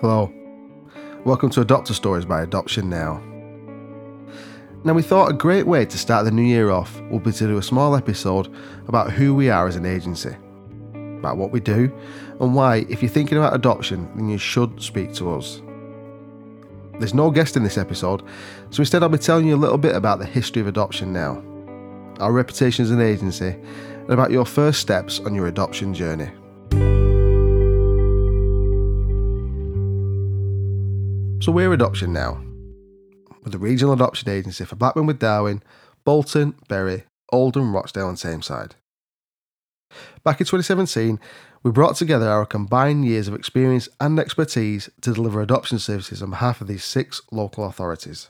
Hello. Welcome to Adopter Stories by Adoption Now. Now, we thought a great way to start the new year off would be to do a small episode about who we are as an agency, about what we do, and why, if you're thinking about adoption, then you should speak to us. There's no guest in this episode, so instead I'll be telling you a little bit about the history of adoption now, our reputation as an agency, and about your first steps on your adoption journey. So we're adoption now. With the regional adoption agency for Blackburn with Darwen, Bolton, Bury, Oldham, Rochdale, and Tameside. Back in 2017, we brought together our combined years of experience and expertise to deliver adoption services on behalf of these six local authorities.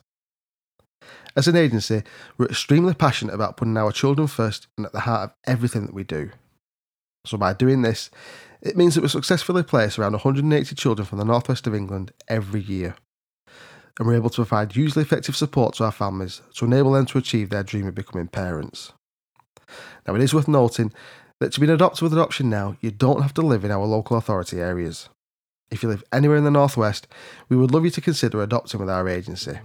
As an agency, we're extremely passionate about putting our children first and at the heart of everything that we do. So, by doing this, it means that we successfully place around 180 children from the northwest of England every year. And we're able to provide hugely effective support to our families to enable them to achieve their dream of becoming parents. Now, it is worth noting that to be an adopter with adoption now, you don't have to live in our local authority areas. If you live anywhere in the northwest, we would love you to consider adopting with our agency.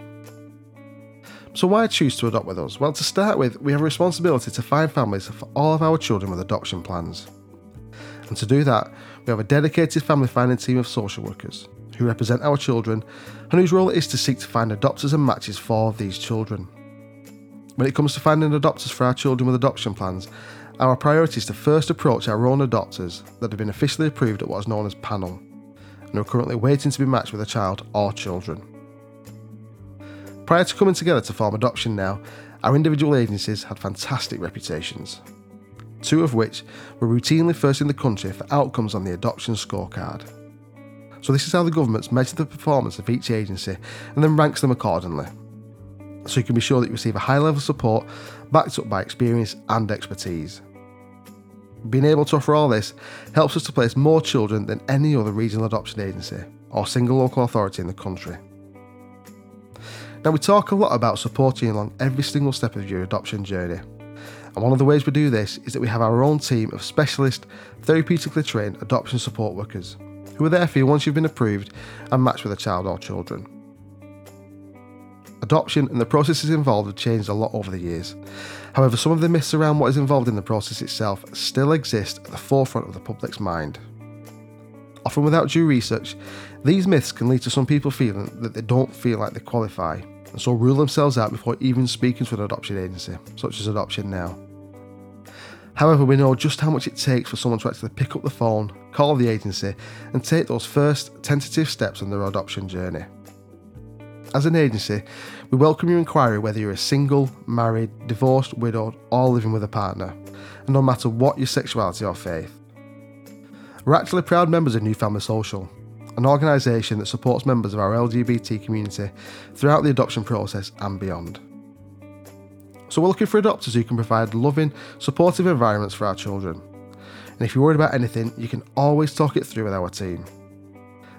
So, why choose to adopt with us? Well, to start with, we have a responsibility to find families for all of our children with adoption plans. And to do that, we have a dedicated family finding team of social workers who represent our children and whose role it is to seek to find adopters and matches for these children. When it comes to finding adopters for our children with adoption plans, our priority is to first approach our own adopters that have been officially approved at what is known as panel and are currently waiting to be matched with a child or children. Prior to coming together to form Adoption Now, our individual agencies had fantastic reputations two of which were routinely first in the country for outcomes on the adoption scorecard. So, this is how the governments measure the performance of each agency and then ranks them accordingly. So, you can be sure that you receive a high level of support backed up by experience and expertise. Being able to offer all this helps us to place more children than any other regional adoption agency or single local authority in the country. Now, we talk a lot about supporting you along every single step of your adoption journey, and one of the ways we do this is that we have our own team of specialist, therapeutically trained adoption support workers who are there for you once you've been approved and matched with a child or children. Adoption and the processes involved have changed a lot over the years. However, some of the myths around what is involved in the process itself still exist at the forefront of the public's mind. Often without due research, these myths can lead to some people feeling that they don't feel like they qualify, and so rule themselves out before even speaking to an adoption agency, such as Adoption Now. However, we know just how much it takes for someone to actually pick up the phone, call the agency, and take those first tentative steps on their adoption journey. As an agency, we welcome your inquiry whether you're a single, married, divorced, widowed, or living with a partner, and no matter what your sexuality or faith. We're actually proud members of New Family Social, an organisation that supports members of our LGBT community throughout the adoption process and beyond. So we're looking for adopters who can provide loving, supportive environments for our children. And if you're worried about anything, you can always talk it through with our team.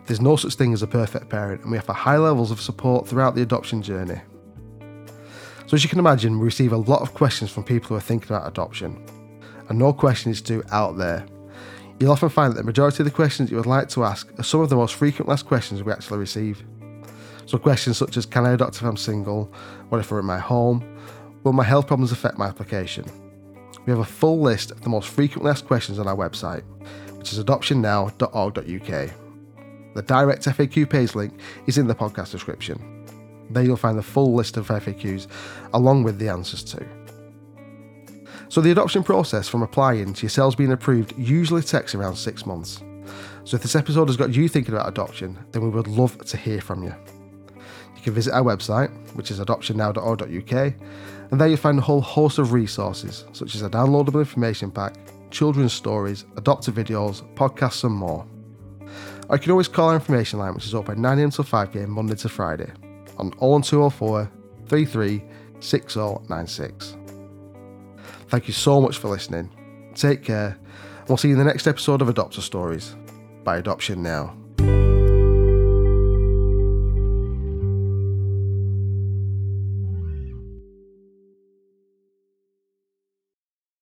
There's no such thing as a perfect parent, and we offer high levels of support throughout the adoption journey. So, as you can imagine, we receive a lot of questions from people who are thinking about adoption, and no question is too out there. You'll often find that the majority of the questions you would like to ask are some of the most frequent last questions we actually receive. So, questions such as Can I adopt if I'm single? What if we're at my home? Will my health problems affect my application? We have a full list of the most frequently asked questions on our website, which is adoptionnow.org.uk. The direct FAQ page link is in the podcast description. There you'll find the full list of FAQs along with the answers to. So, the adoption process from applying to yourselves being approved usually takes around six months. So, if this episode has got you thinking about adoption, then we would love to hear from you. You can visit our website, which is adoptionnow.org.uk, and there you'll find a whole host of resources, such as a downloadable information pack, children's stories, adopter videos, podcasts, and more. Or you can always call our information line, which is open 9am till 5pm Monday to Friday, on 01204 33 6096. Thank you so much for listening. Take care, we'll see you in the next episode of Adopter Stories by Adoption Now.